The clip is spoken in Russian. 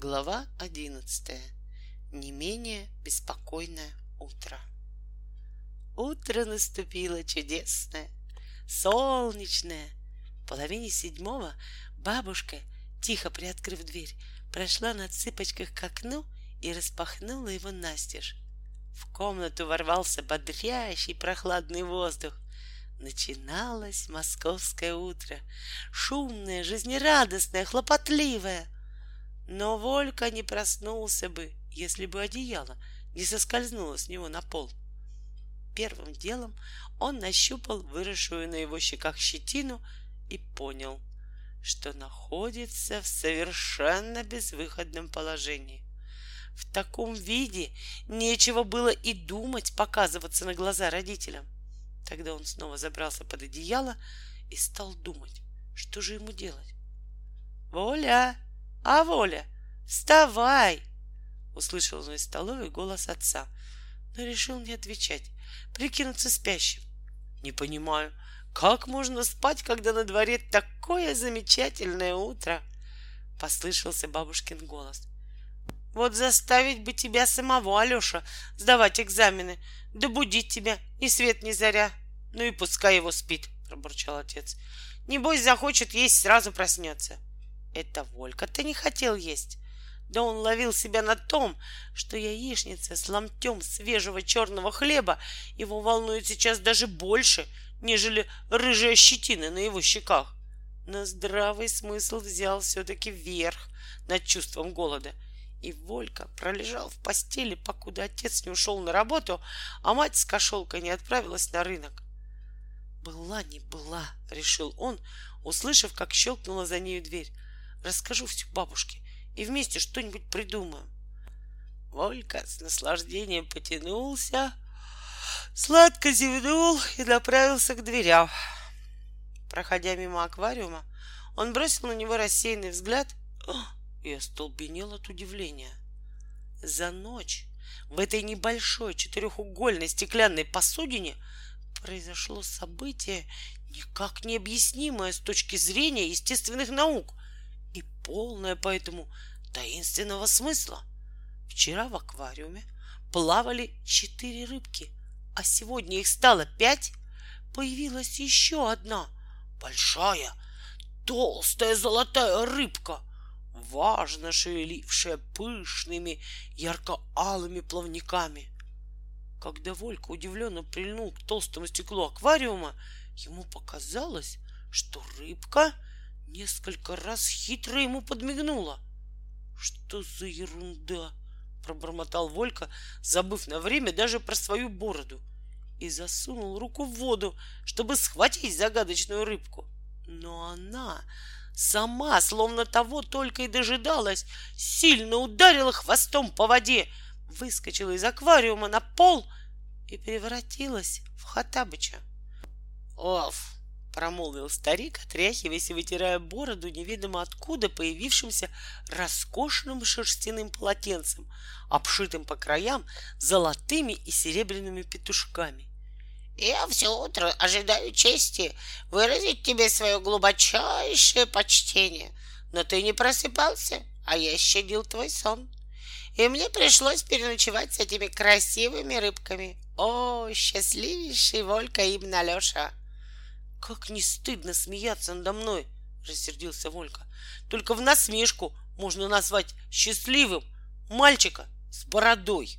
Глава одиннадцатая. Не менее беспокойное утро. Утро наступило чудесное, солнечное. В половине седьмого бабушка, тихо приоткрыв дверь, прошла на цыпочках к окну и распахнула его настежь. В комнату ворвался бодрящий прохладный воздух. Начиналось московское утро, шумное, жизнерадостное, хлопотливое — но Волька не проснулся бы, если бы одеяло не соскользнуло с него на пол. Первым делом он нащупал выросшую на его щеках щетину и понял, что находится в совершенно безвыходном положении. В таком виде нечего было и думать показываться на глаза родителям. Тогда он снова забрался под одеяло и стал думать, что же ему делать. «Воля!» А Воля, вставай! Услышал он из столовой голос отца, но решил не отвечать, прикинуться спящим. Не понимаю, как можно спать, когда на дворе такое замечательное утро? Послышался бабушкин голос. Вот заставить бы тебя самого, Алеша, сдавать экзамены, да будить тебя ни свет ни заря. Ну и пускай его спит, пробурчал отец. Небось захочет есть, сразу проснется. Это Волька-то не хотел есть. Да он ловил себя на том, что яичница с ломтем свежего черного хлеба его волнует сейчас даже больше, нежели рыжая щетина на его щеках. Но здравый смысл взял все-таки вверх над чувством голода. И Волька пролежал в постели, покуда отец не ушел на работу, а мать с кошелкой не отправилась на рынок. Была не была, решил он, услышав, как щелкнула за нею дверь. Расскажу все бабушке и вместе что-нибудь придумаем. Волька с наслаждением потянулся, сладко зевнул и направился к дверям. Проходя мимо аквариума, он бросил на него рассеянный взгляд и остолбенел от удивления. За ночь в этой небольшой четырехугольной стеклянной посудине произошло событие, никак не объяснимое с точки зрения естественных наук и полное поэтому таинственного смысла. Вчера в аквариуме плавали четыре рыбки, а сегодня их стало пять. Появилась еще одна большая, толстая золотая рыбка, важно шевелившая пышными ярко-алыми плавниками. Когда Волька удивленно прильнул к толстому стеклу аквариума, ему показалось, что рыбка — несколько раз хитро ему подмигнула. Что за ерунда? пробормотал Волька, забыв на время даже про свою бороду, и засунул руку в воду, чтобы схватить загадочную рыбку. Но она сама, словно того только и дожидалась, сильно ударила хвостом по воде, выскочила из аквариума на пол и превратилась в Хатабыча. «Оф!» Промолвил старик, отряхиваясь и вытирая бороду неведомо откуда появившимся роскошным шерстяным полотенцем, обшитым по краям золотыми и серебряными петушками. Я все утро ожидаю чести выразить тебе свое глубочайшее почтение, но ты не просыпался, а я щадил твой сон. И мне пришлось переночевать с этими красивыми рыбками. О, счастливейший Волька им Алеша! Как не стыдно смеяться надо мной, рассердился Волька. Только в насмешку можно назвать счастливым мальчика с бородой.